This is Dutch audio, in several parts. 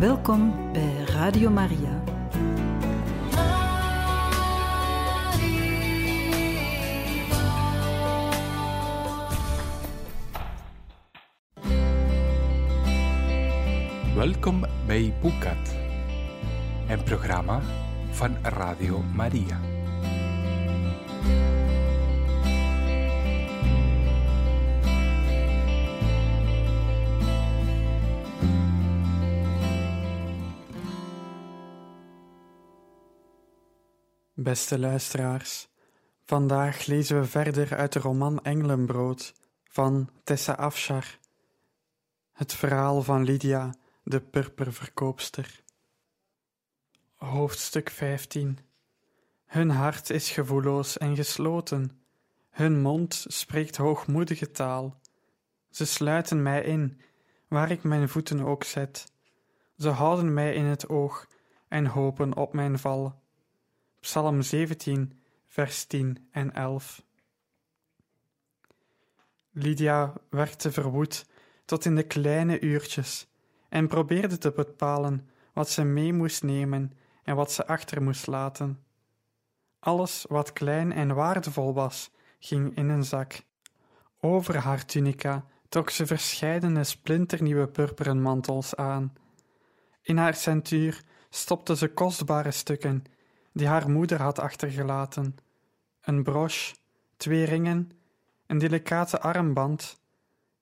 Welkom bij Radio Maria. Welkom bij Boekat, een programma van Radio Maria. Beste luisteraars, vandaag lezen we verder uit de roman Engelenbrood van Tessa Afshar. Het verhaal van Lydia, de purperverkoopster. Hoofdstuk 15 Hun hart is gevoelloos en gesloten. Hun mond spreekt hoogmoedige taal. Ze sluiten mij in, waar ik mijn voeten ook zet. Ze houden mij in het oog en hopen op mijn val. Psalm 17, vers 10 en 11. Lydia werkte verwoed tot in de kleine uurtjes en probeerde te bepalen wat ze mee moest nemen en wat ze achter moest laten. Alles wat klein en waardevol was, ging in een zak. Over haar tunica trok ze verscheidene splinternieuwe purperen mantels aan. In haar centuur stopte ze kostbare stukken die haar moeder had achtergelaten: een broche, twee ringen, een delicate armband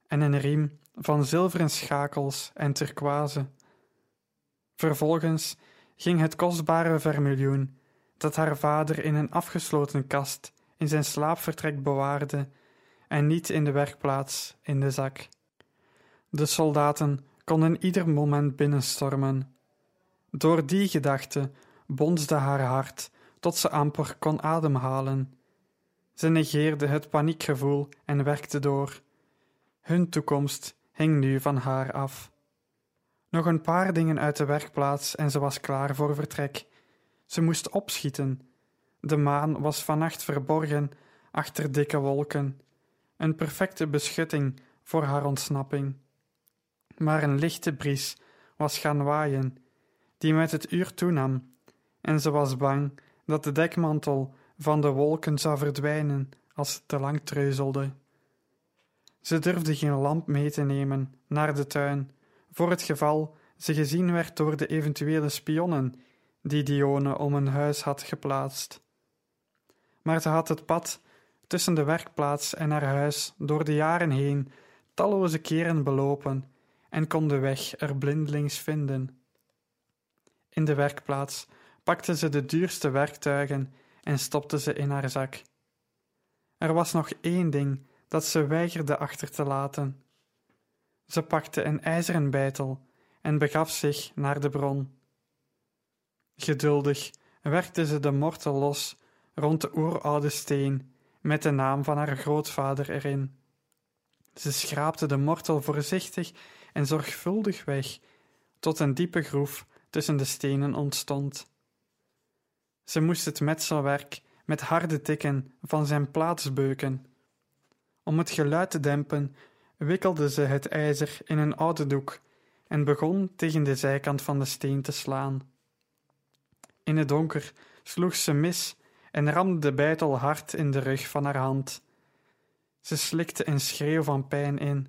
en een riem van zilveren schakels en turquoise. Vervolgens ging het kostbare vermiljoen dat haar vader in een afgesloten kast in zijn slaapvertrek bewaarde en niet in de werkplaats in de zak. De soldaten konden ieder moment binnenstormen. Door die gedachte bonsde haar hart tot ze amper kon ademhalen. Ze negeerde het paniekgevoel en werkte door. Hun toekomst hing nu van haar af. Nog een paar dingen uit de werkplaats en ze was klaar voor vertrek. Ze moest opschieten. De maan was vannacht verborgen achter dikke wolken, een perfecte beschutting voor haar ontsnapping. Maar een lichte bries was gaan waaien, die met het uur toenam en ze was bang dat de dekmantel van de wolken zou verdwijnen als ze te lang treuzelde. Ze durfde geen lamp mee te nemen naar de tuin, voor het geval ze gezien werd door de eventuele spionnen die Dione om een huis had geplaatst. Maar ze had het pad tussen de werkplaats en haar huis door de jaren heen talloze keren belopen en kon de weg er blindelings vinden. In de werkplaats pakte ze de duurste werktuigen en stopte ze in haar zak. Er was nog één ding dat ze weigerde achter te laten. Ze pakte een ijzeren beitel en begaf zich naar de bron. Geduldig werkte ze de mortel los rond de oeroude steen met de naam van haar grootvader erin. Ze schraapte de mortel voorzichtig en zorgvuldig weg, tot een diepe groef tussen de stenen ontstond. Ze moest het metselwerk met harde tikken van zijn plaats beuken. Om het geluid te dempen, wikkelde ze het ijzer in een oude doek en begon tegen de zijkant van de steen te slaan. In het donker sloeg ze mis en ramde de beitel hard in de rug van haar hand. Ze slikte een schreeuw van pijn in.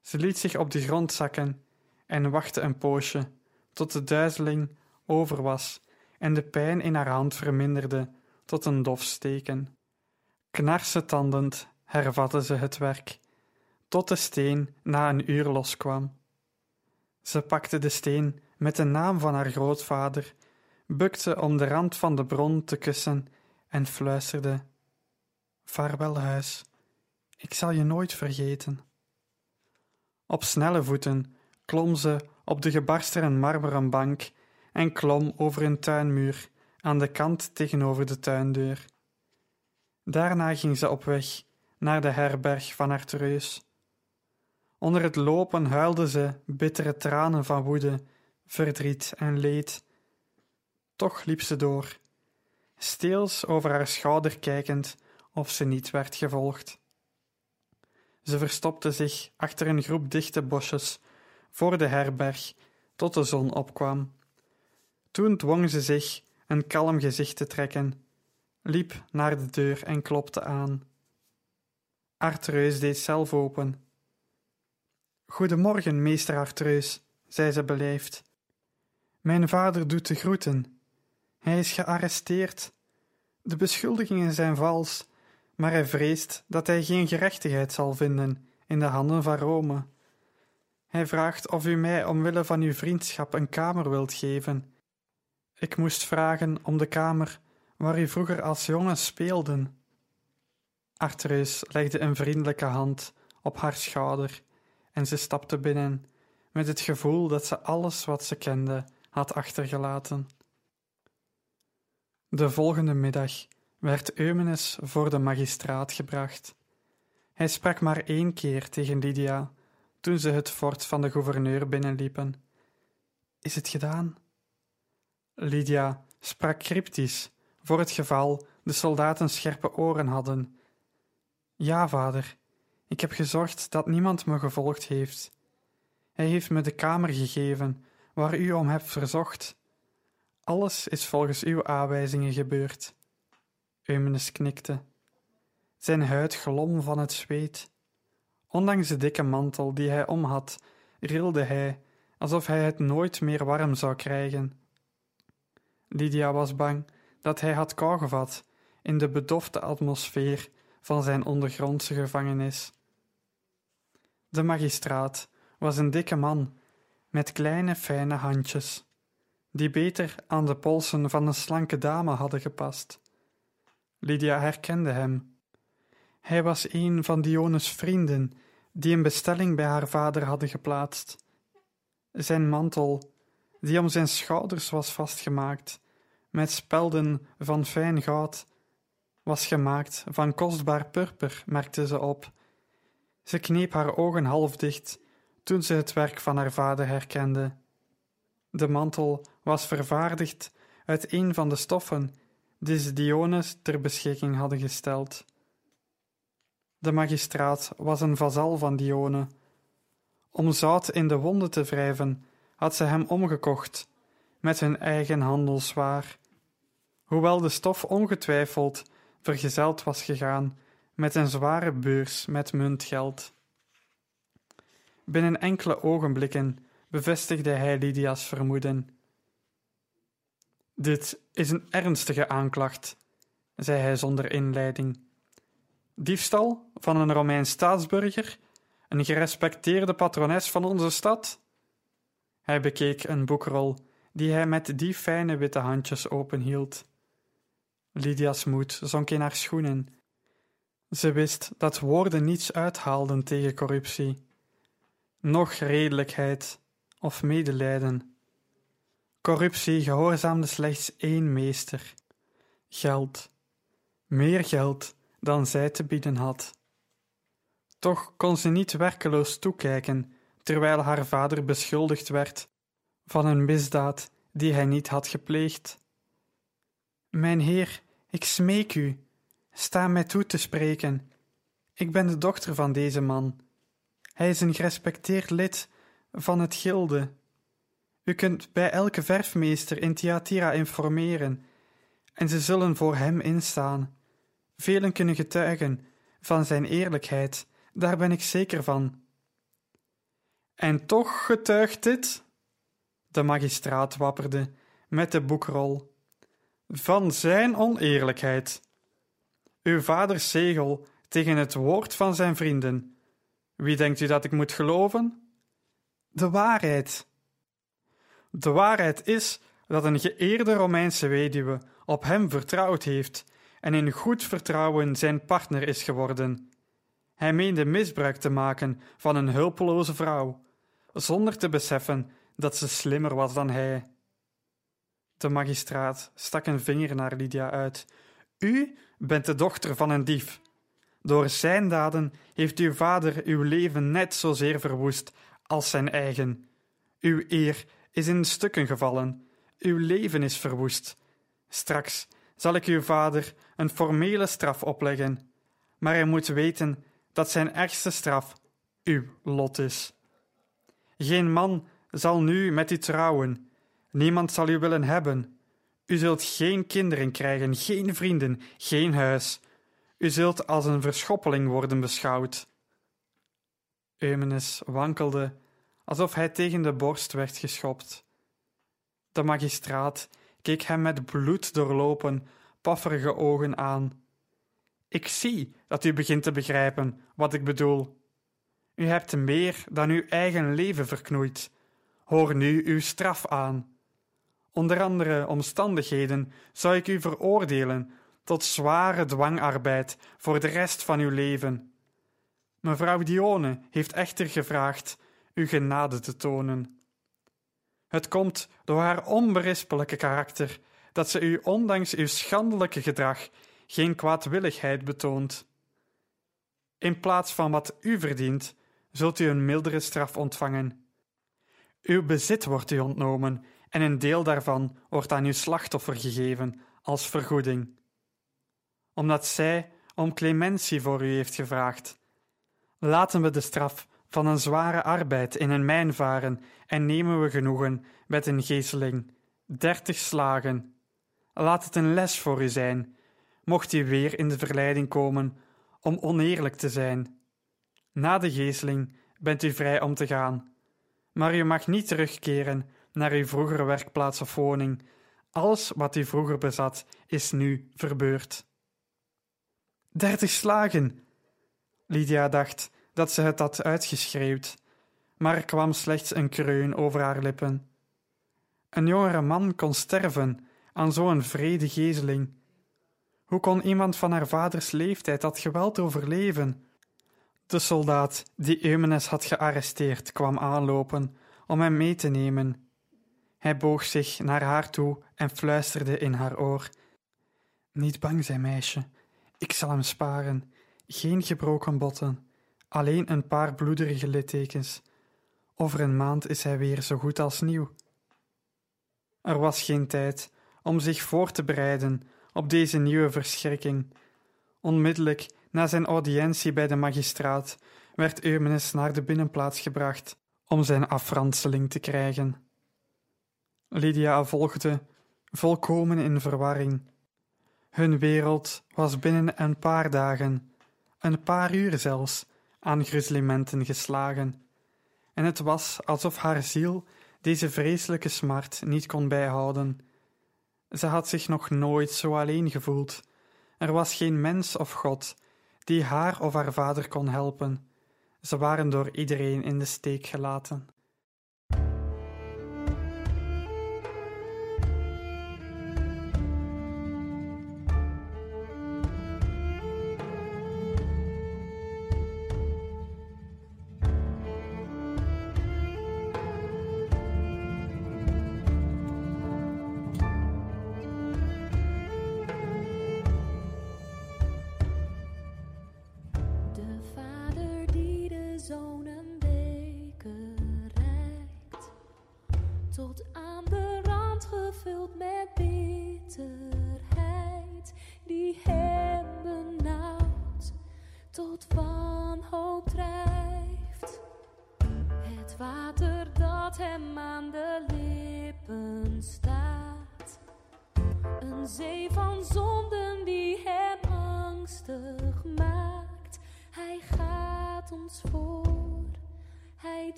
Ze liet zich op de grond zakken en wachtte een poosje tot de duizeling over was en de pijn in haar hand verminderde tot een dof steken. Knarsetandend hervatte ze het werk, tot de steen na een uur loskwam. Ze pakte de steen met de naam van haar grootvader, bukte om de rand van de bron te kussen en fluisterde: Vaarwel, huis, ik zal je nooit vergeten. Op snelle voeten klom ze op de gebarstenen marmeren bank en klom over een tuinmuur aan de kant tegenover de tuindeur. Daarna ging ze op weg naar de herberg van Artreus. Onder het lopen huilde ze bittere tranen van woede, verdriet en leed. Toch liep ze door, steels over haar schouder kijkend of ze niet werd gevolgd. Ze verstopte zich achter een groep dichte bosjes voor de herberg tot de zon opkwam. Toen dwong ze zich een kalm gezicht te trekken, liep naar de deur en klopte aan. Artreus deed zelf open. Goedemorgen, meester Artreus, zei ze beleefd. Mijn vader doet de groeten. Hij is gearresteerd. De beschuldigingen zijn vals, maar hij vreest dat hij geen gerechtigheid zal vinden in de handen van Rome. Hij vraagt of u mij omwille van uw vriendschap een kamer wilt geven. Ik moest vragen om de kamer waar u vroeger als jongen speelden. Artreus legde een vriendelijke hand op haar schouder en ze stapte binnen met het gevoel dat ze alles wat ze kende had achtergelaten. De volgende middag werd Eumenes voor de magistraat gebracht. Hij sprak maar één keer tegen Lydia toen ze het fort van de gouverneur binnenliepen. Is het gedaan? Lydia sprak cryptisch, voor het geval de soldaten scherpe oren hadden. Ja, vader, ik heb gezorgd dat niemand me gevolgd heeft. Hij heeft me de kamer gegeven waar u om hebt verzocht. Alles is volgens uw aanwijzingen gebeurd. Eumenes knikte. Zijn huid glom van het zweet. Ondanks de dikke mantel die hij om had, rilde hij, alsof hij het nooit meer warm zou krijgen. Lydia was bang dat hij had kou gevat in de bedofte atmosfeer van zijn ondergrondse gevangenis. De magistraat was een dikke man met kleine fijne handjes, die beter aan de polsen van een slanke dame hadden gepast. Lydia herkende hem. Hij was een van Dionys' vrienden die een bestelling bij haar vader hadden geplaatst. Zijn mantel, die om zijn schouders was vastgemaakt, met spelden van fijn goud, was gemaakt van kostbaar purper, merkte ze op. Ze kneep haar ogen half dicht toen ze het werk van haar vader herkende. De mantel was vervaardigd uit een van de stoffen die ze Dionys ter beschikking hadden gesteld. De magistraat was een vazal van Dione. Om zout in de wonden te wrijven, had ze hem omgekocht, met hun eigen handelswaar. Hoewel de stof ongetwijfeld vergezeld was gegaan met een zware beurs met muntgeld. Binnen enkele ogenblikken bevestigde hij Lydia's vermoeden. Dit is een ernstige aanklacht, zei hij zonder inleiding. Diefstal van een Romeins staatsburger, een gerespecteerde patrones van onze stad? Hij bekeek een boekrol die hij met die fijne witte handjes openhield. Lydia's moed zonk in haar schoenen. Ze wist dat woorden niets uithaalden tegen corruptie, noch redelijkheid of medelijden. Corruptie gehoorzaamde slechts één meester: geld. Meer geld dan zij te bieden had. Toch kon ze niet werkeloos toekijken terwijl haar vader beschuldigd werd van een misdaad die hij niet had gepleegd. Mijn heer, ik smeek u, sta mij toe te spreken. Ik ben de dochter van deze man. Hij is een gerespecteerd lid van het gilde. U kunt bij elke verfmeester in Thyatira informeren, en ze zullen voor hem instaan. Velen kunnen getuigen van zijn eerlijkheid, daar ben ik zeker van. En toch getuigt dit? De magistraat wapperde met de boekrol. Van zijn oneerlijkheid. Uw vaders zegel tegen het woord van zijn vrienden. Wie denkt u dat ik moet geloven? De waarheid. De waarheid is dat een geëerde Romeinse weduwe op hem vertrouwd heeft en in goed vertrouwen zijn partner is geworden. Hij meende misbruik te maken van een hulpeloze vrouw, zonder te beseffen dat ze slimmer was dan hij. De magistraat stak een vinger naar Lydia uit. U bent de dochter van een dief. Door zijn daden heeft uw vader uw leven net zozeer verwoest als zijn eigen. Uw eer is in stukken gevallen, uw leven is verwoest. Straks zal ik uw vader een formele straf opleggen, maar hij moet weten dat zijn ergste straf uw lot is. Geen man zal nu met u trouwen. Niemand zal u willen hebben. U zult geen kinderen krijgen, geen vrienden, geen huis. U zult als een verschoppeling worden beschouwd. Eumenes wankelde, alsof hij tegen de borst werd geschopt. De magistraat keek hem met bloed doorlopen, pafferige ogen aan. Ik zie dat u begint te begrijpen wat ik bedoel. U hebt meer dan uw eigen leven verknoeid. Hoor nu uw straf aan. Onder andere omstandigheden zou ik u veroordelen tot zware dwangarbeid voor de rest van uw leven. Mevrouw Dione heeft echter gevraagd u genade te tonen. Het komt door haar onberispelijke karakter dat ze u ondanks uw schandelijke gedrag geen kwaadwilligheid betoont. In plaats van wat u verdient, zult u een mildere straf ontvangen. Uw bezit wordt u ontnomen en een deel daarvan wordt aan uw slachtoffer gegeven als vergoeding. Omdat zij om clementie voor u heeft gevraagd. Laten we de straf van een zware arbeid in een mijn varen en nemen we genoegen met een gezeling, dertig slagen. Laat het een les voor u zijn, mocht u weer in de verleiding komen om oneerlijk te zijn. Na de gezeling bent u vrij om te gaan, maar u mag niet terugkeren naar uw vroegere werkplaats of woning. Alles wat u vroeger bezat, is nu verbeurd. Dertig slagen! Lydia dacht dat ze het had uitgeschreeuwd, maar er kwam slechts een kreun over haar lippen. Een jongere man kon sterven aan zo'n vrede gezeling. Hoe kon iemand van haar vaders leeftijd dat geweld overleven? De soldaat die Eumenes had gearresteerd kwam aanlopen om hem mee te nemen. Hij boog zich naar haar toe en fluisterde in haar oor: Niet bang zijn, meisje. Ik zal hem sparen. Geen gebroken botten, alleen een paar bloederige littekens. Over een maand is hij weer zo goed als nieuw. Er was geen tijd om zich voor te bereiden op deze nieuwe verschrikking. Onmiddellijk na zijn audiëntie bij de magistraat werd Eumenes naar de binnenplaats gebracht om zijn afranseling te krijgen. Lydia volgde, volkomen in verwarring. Hun wereld was binnen een paar dagen, een paar uur zelfs, aan gruzelementen geslagen, en het was alsof haar ziel deze vreselijke smart niet kon bijhouden. Ze had zich nog nooit zo alleen gevoeld. Er was geen mens of God die haar of haar vader kon helpen. Ze waren door iedereen in de steek gelaten.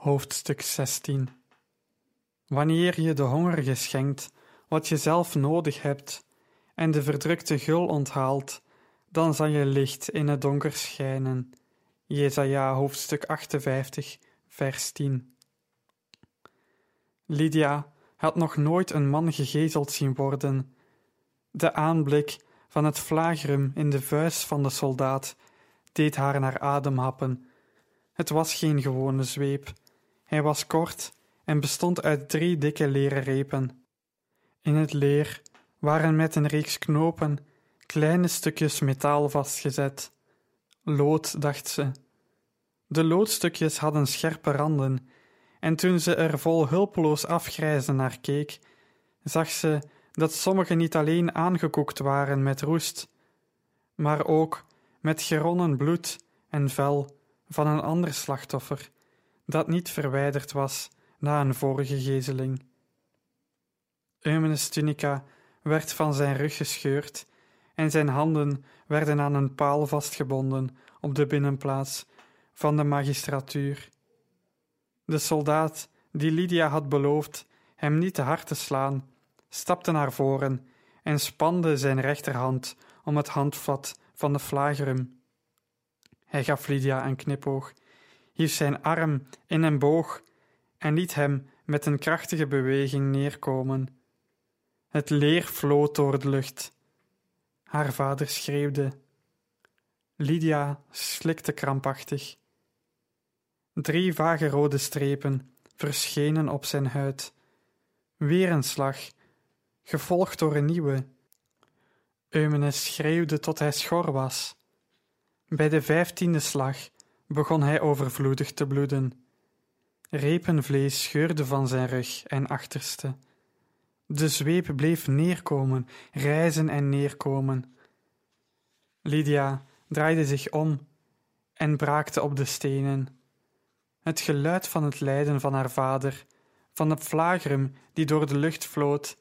Hoofdstuk 16 Wanneer je de hongerige schenkt wat je zelf nodig hebt en de verdrukte gul onthaalt, dan zal je licht in het donker schijnen. Jesaja hoofdstuk 58 vers 10 Lydia had nog nooit een man gegezeld zien worden. De aanblik van het flagrum in de vuist van de soldaat deed haar naar adem happen. Het was geen gewone zweep. Hij was kort en bestond uit drie dikke leren repen. In het leer waren met een reeks knopen kleine stukjes metaal vastgezet. Lood, dacht ze. De loodstukjes hadden scherpe randen, en toen ze er vol hulpeloos afgrijzen naar keek, zag ze dat sommige niet alleen aangekoekt waren met roest, maar ook met geronnen bloed en vel van een ander slachtoffer, dat niet verwijderd was na een vorige gezeling. Eumenes tunica werd van zijn rug gescheurd en zijn handen werden aan een paal vastgebonden op de binnenplaats van de magistratuur. De soldaat die Lydia had beloofd hem niet te hard te slaan, stapte naar voren en spande zijn rechterhand om het handvat van de flagrum. Hij gaf Lydia een knipoog hief zijn arm in een boog en liet hem met een krachtige beweging neerkomen. Het leer floot door de lucht. Haar vader schreeuwde. Lydia slikte krampachtig. Drie vage rode strepen verschenen op zijn huid. Weer een slag, gevolgd door een nieuwe. Eumenes schreeuwde tot hij schor was. Bij de vijftiende slag begon hij overvloedig te bloeden. Repenvlees scheurde van zijn rug en achterste. De zweep bleef neerkomen, rijzen en neerkomen. Lydia draaide zich om en braakte op de stenen. Het geluid van het lijden van haar vader, van de flagrum die door de lucht vloot,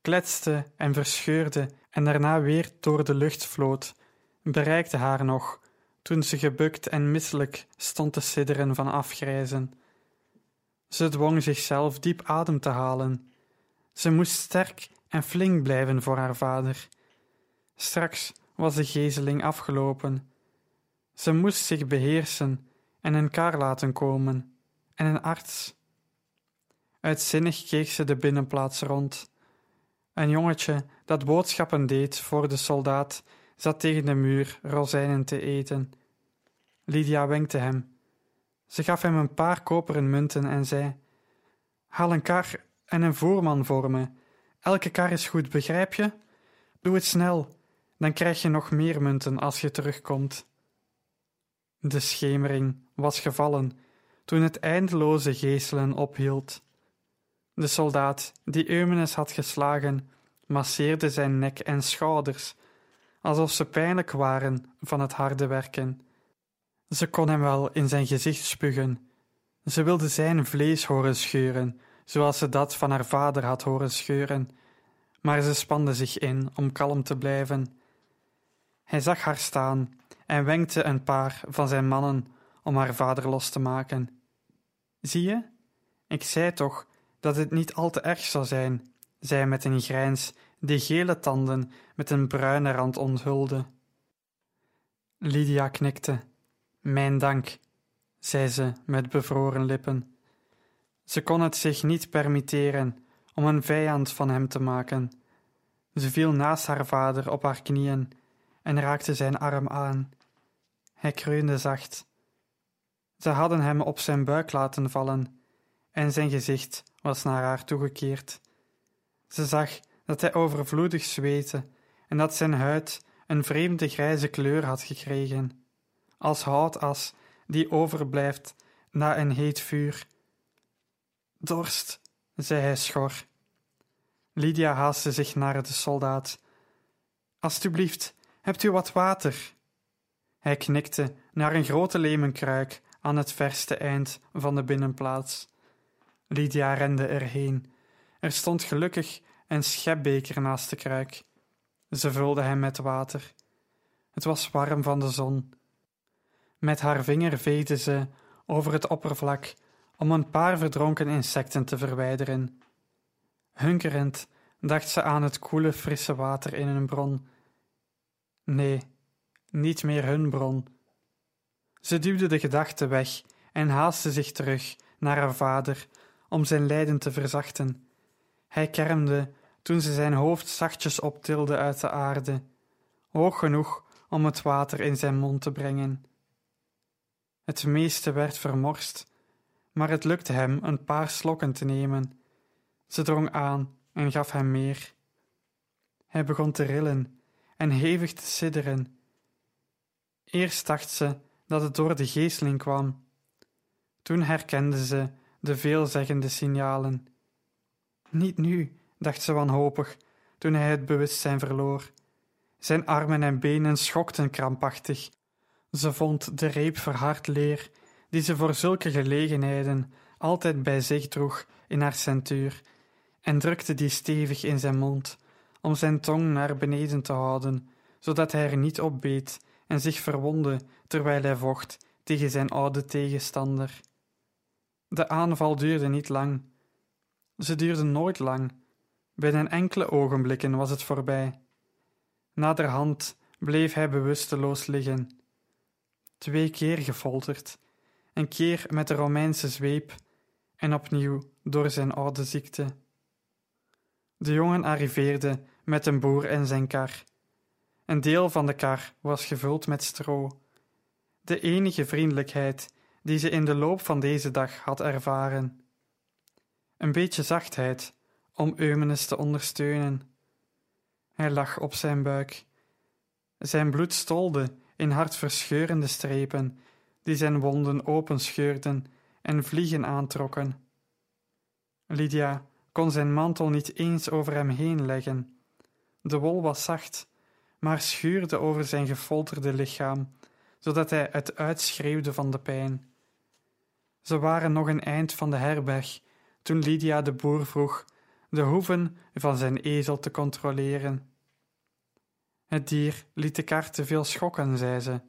kletste en verscheurde en daarna weer door de lucht vloot, bereikte haar nog, toen ze gebukt en misselijk stond te sidderen van afgrijzen. Ze dwong zichzelf diep adem te halen. Ze moest sterk en flink blijven voor haar vader. Straks was de gezeling afgelopen. Ze moest zich beheersen en een kar laten komen, en een arts. Uitzinnig keek ze de binnenplaats rond. Een jongetje dat boodschappen deed voor de soldaat zat tegen de muur rozijnen te eten. Lydia wenkte hem. Ze gaf hem een paar koperen munten en zei: Haal een kar en een voerman voor me. Elke kar is goed, begrijp je? Doe het snel, dan krijg je nog meer munten als je terugkomt. De schemering was gevallen toen het eindeloze geeselen ophield. De soldaat die Eumenes had geslagen, masseerde zijn nek en schouders, alsof ze pijnlijk waren van het harde werken. Ze kon hem wel in zijn gezicht spugen. Ze wilde zijn vlees horen scheuren, zoals ze dat van haar vader had horen scheuren, maar ze spande zich in om kalm te blijven. Hij zag haar staan en wenkte een paar van zijn mannen om haar vader los te maken. Zie je, ik zei toch dat het niet al te erg zou zijn, zei hij met een grijns die gele tanden met een bruine rand onthulde. Lydia knikte. Mijn dank, zei ze met bevroren lippen. Ze kon het zich niet permitteren om een vijand van hem te maken. Ze viel naast haar vader op haar knieën en raakte zijn arm aan. Hij kreunde zacht. Ze hadden hem op zijn buik laten vallen en zijn gezicht was naar haar toegekeerd. Ze zag dat hij overvloedig zweette en dat zijn huid een vreemde grijze kleur had gekregen, als houtas die overblijft na een heet vuur. Dorst, zei hij schor. Lydia haastte zich naar de soldaat. Alsjeblieft, hebt u wat water? Hij knikte naar een grote lemenkruik aan het verste eind van de binnenplaats. Lydia rende erheen. Er stond gelukkig een schepbeker naast de kruik. Ze vulde hem met water. Het was warm van de zon. Met haar vinger veegde ze over het oppervlak om een paar verdronken insecten te verwijderen. Hunkerend dacht ze aan het koele, frisse water in een bron. Nee, niet meer hun bron. Ze duwde de gedachte weg en haastte zich terug naar haar vader om zijn lijden te verzachten. Hij kermde toen ze zijn hoofd zachtjes optilde uit de aarde, hoog genoeg om het water in zijn mond te brengen. Het meeste werd vermorst, maar het lukte hem een paar slokken te nemen. Ze drong aan en gaf hem meer. Hij begon te rillen en hevig te sidderen. Eerst dacht ze dat het door de geesteling kwam. Toen herkende ze de veelzeggende signalen. Niet nu, dacht ze wanhopig, toen hij het bewustzijn verloor. Zijn armen en benen schokten krampachtig. Ze vond de reep verhard leer, die ze voor zulke gelegenheden altijd bij zich droeg in haar centuur, en drukte die stevig in zijn mond, om zijn tong naar beneden te houden, zodat hij er niet op beet en zich verwondde terwijl hij vocht tegen zijn oude tegenstander. De aanval duurde niet lang. Ze duurde nooit lang. Binnen enkele ogenblikken was het voorbij. Naderhand bleef hij bewusteloos liggen. Twee keer gefolterd, een keer met de Romeinse zweep en opnieuw door zijn oude ziekte. De jongen arriveerde met een boer en zijn kar. Een deel van de kar was gevuld met stro. De enige vriendelijkheid die ze in de loop van deze dag had ervaren. Een beetje zachtheid om Eumenes te ondersteunen. Hij lag op zijn buik. Zijn bloed stolde in hartverscheurende strepen, die zijn wonden openscheurden en vliegen aantrokken. Lydia kon zijn mantel niet eens over hem heen leggen. De wol was zacht, maar schuurde over zijn gefolterde lichaam, zodat hij het uitschreeuwde van de pijn. Ze waren nog een eind van de herberg toen Lydia de boer vroeg de hoeven van zijn ezel te controleren. Het dier liet de kar te veel schokken, zei ze.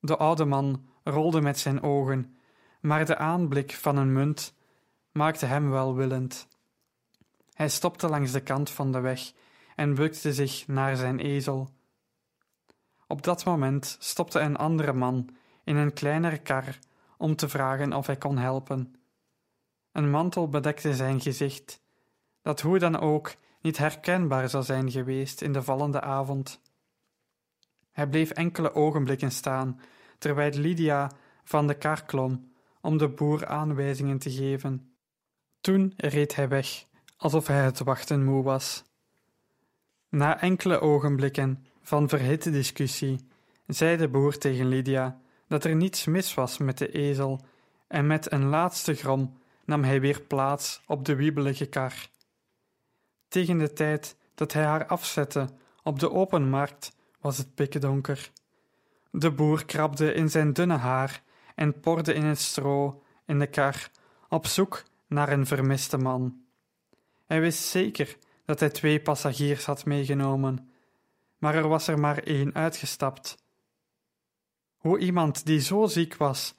De oude man rolde met zijn ogen, maar de aanblik van een munt maakte hem welwillend. Hij stopte langs de kant van de weg en bukte zich naar zijn ezel. Op dat moment stopte een andere man in een kleinere kar om te vragen of hij kon helpen. Een mantel bedekte zijn gezicht, dat hoe dan ook niet herkenbaar zou zijn geweest in de vallende avond. Hij bleef enkele ogenblikken staan, terwijl Lydia van de kar klom om de boer aanwijzingen te geven. Toen reed hij weg, alsof hij het wachten moe was. Na enkele ogenblikken van verhitte discussie zei de boer tegen Lydia dat er niets mis was met de ezel, en met een laatste grom nam hij weer plaats op de wiebelige kar. Tegen de tijd dat hij haar afzette op de open markt was het pikdonker. De boer krabde in zijn dunne haar en porde in het stro in de kar op zoek naar een vermiste man. Hij wist zeker dat hij twee passagiers had meegenomen, maar er was er maar één uitgestapt. Hoe iemand die zo ziek was,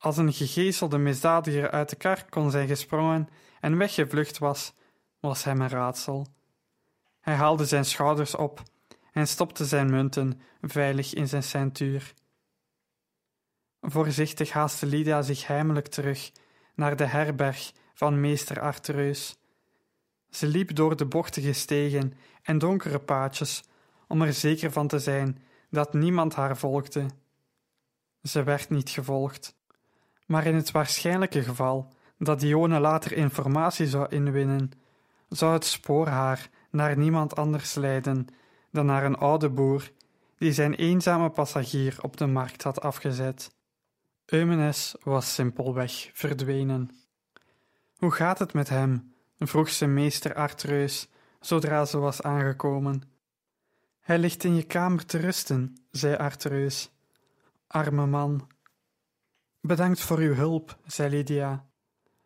als een gegezelde misdadiger uit de kar kon zijn gesprongen en weggevlucht was, was hem een raadsel. Hij haalde zijn schouders op en stopte zijn munten veilig in zijn ceintuur. Voorzichtig haastte Lydia zich heimelijk terug naar de herberg van meester Artereus. Ze liep door de bochtige stegen en donkere paadjes om er zeker van te zijn dat niemand haar volgde. Ze werd niet gevolgd. Maar in het waarschijnlijke geval dat Dione later informatie zou inwinnen, zou het spoor haar naar niemand anders leiden dan naar een oude boer die zijn eenzame passagier op de markt had afgezet. Eumenes was simpelweg verdwenen. Hoe gaat het met hem? vroeg ze meester Artreus zodra ze was aangekomen. Hij ligt in je kamer te rusten, zei Artreus. Arme man. Bedankt voor uw hulp, zei Lydia.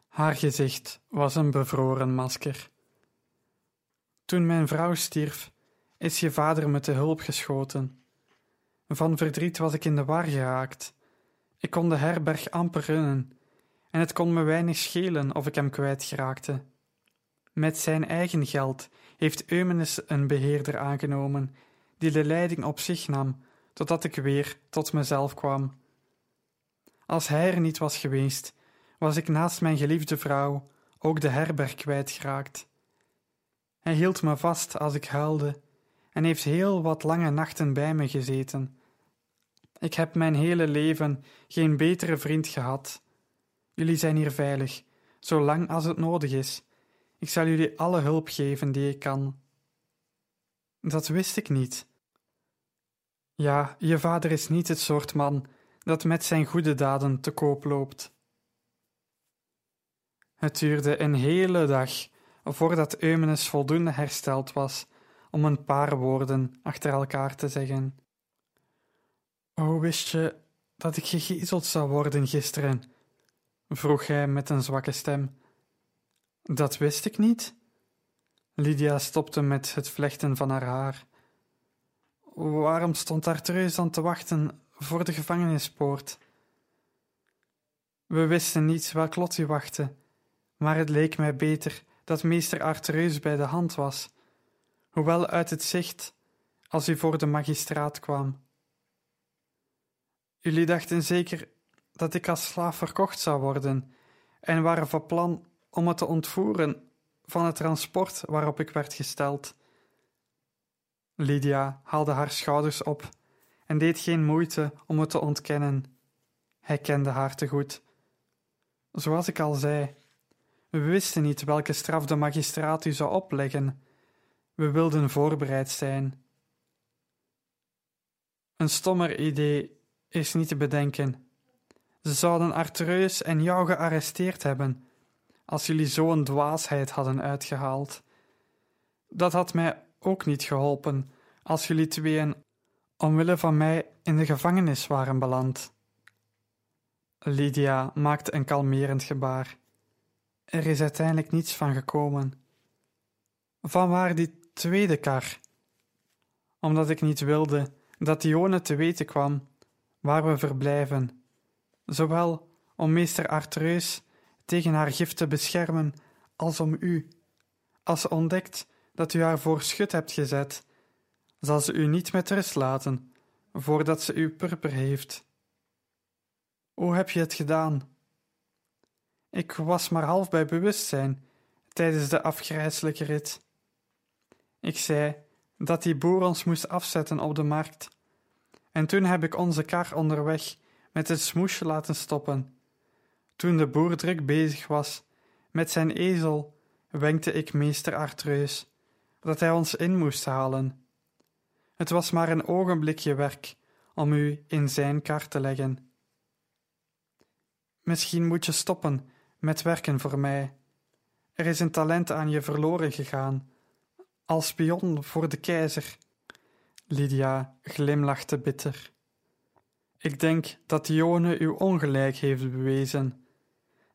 Haar gezicht was een bevroren masker. Toen mijn vrouw stierf, is je vader me te hulp geschoten. Van verdriet was ik in de war geraakt. Ik kon de herberg amper runnen, en het kon me weinig schelen of ik hem kwijtgeraakte. Met zijn eigen geld heeft Eumenes een beheerder aangenomen, die de leiding op zich nam, totdat ik weer tot mezelf kwam. Als hij er niet was geweest, was ik naast mijn geliefde vrouw ook de herberg kwijtgeraakt. Hij hield me vast als ik huilde en heeft heel wat lange nachten bij me gezeten. Ik heb mijn hele leven geen betere vriend gehad. Jullie zijn hier veilig, zolang als het nodig is. Ik zal jullie alle hulp geven die ik kan. Dat wist ik niet. Ja, je vader is niet het soort man dat met zijn goede daden te koop loopt. Het duurde een hele dag voordat Eumenes voldoende hersteld was om een paar woorden achter elkaar te zeggen. Hoe wist je dat ik gegezeld zou worden gisteren? vroeg hij met een zwakke stem. Dat wist ik niet. Lydia stopte met het vlechten van haar haar. Waarom stond Artreus dan te wachten voor de gevangenispoort? We wisten niet welk lot u wachtte, maar het leek mij beter dat meester Artreus bij de hand was, hoewel uit het zicht als u voor de magistraat kwam. Jullie dachten zeker dat ik als slaaf verkocht zou worden en waren van plan om me te ontvoeren van het transport waarop ik werd gesteld. Lydia haalde haar schouders op en deed geen moeite om het te ontkennen. Hij kende haar te goed. Zoals ik al zei, we wisten niet welke straf de magistraat u zou opleggen. We wilden voorbereid zijn. Een stommer idee is niet te bedenken. Ze zouden Artreus en jou gearresteerd hebben als jullie zo'n dwaasheid hadden uitgehaald. Dat had mij ook niet geholpen als jullie tweeën omwille van mij in de gevangenis waren beland. Lydia maakte een kalmerend gebaar. Er is uiteindelijk niets van gekomen. Vanwaar die tweede kar? Omdat ik niet wilde dat Dione te weten kwam waar we verblijven, zowel om meester Artreus tegen haar gif te beschermen als om u. Als ze ontdekt dat u haar voor schut hebt gezet, zal ze u niet met rust laten voordat ze uw purper heeft. Hoe heb je het gedaan? Ik was maar half bij bewustzijn tijdens de afgrijselijke rit. Ik zei dat die boer ons moest afzetten op de markt. En toen heb ik onze kar onderweg met het smoesje laten stoppen. Toen de boer druk bezig was met zijn ezel, wenkte ik meester Artreus dat hij ons in moest halen. Het was maar een ogenblikje werk om u in zijn kar te leggen. Misschien moet je stoppen met werken voor mij. Er is een talent aan je verloren gegaan, als spion voor de keizer. Lydia glimlachte bitter. Ik denk dat Dione u ongelijk heeft bewezen.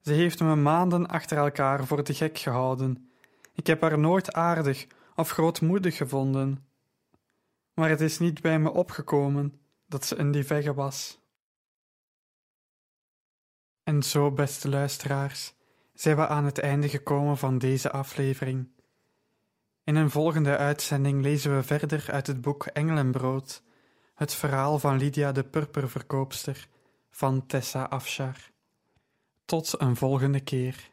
Ze heeft me maanden achter elkaar voor de gek gehouden. Ik heb haar nooit aardig of grootmoedig gevonden. Maar het is niet bij me opgekomen dat ze een divegge was. En zo, beste luisteraars, zijn we aan het einde gekomen van deze aflevering. In een volgende uitzending lezen we verder uit het boek Engelenbrood, het verhaal van Lydia de Purperverkoopster van Tessa Afshar. Tot een volgende keer.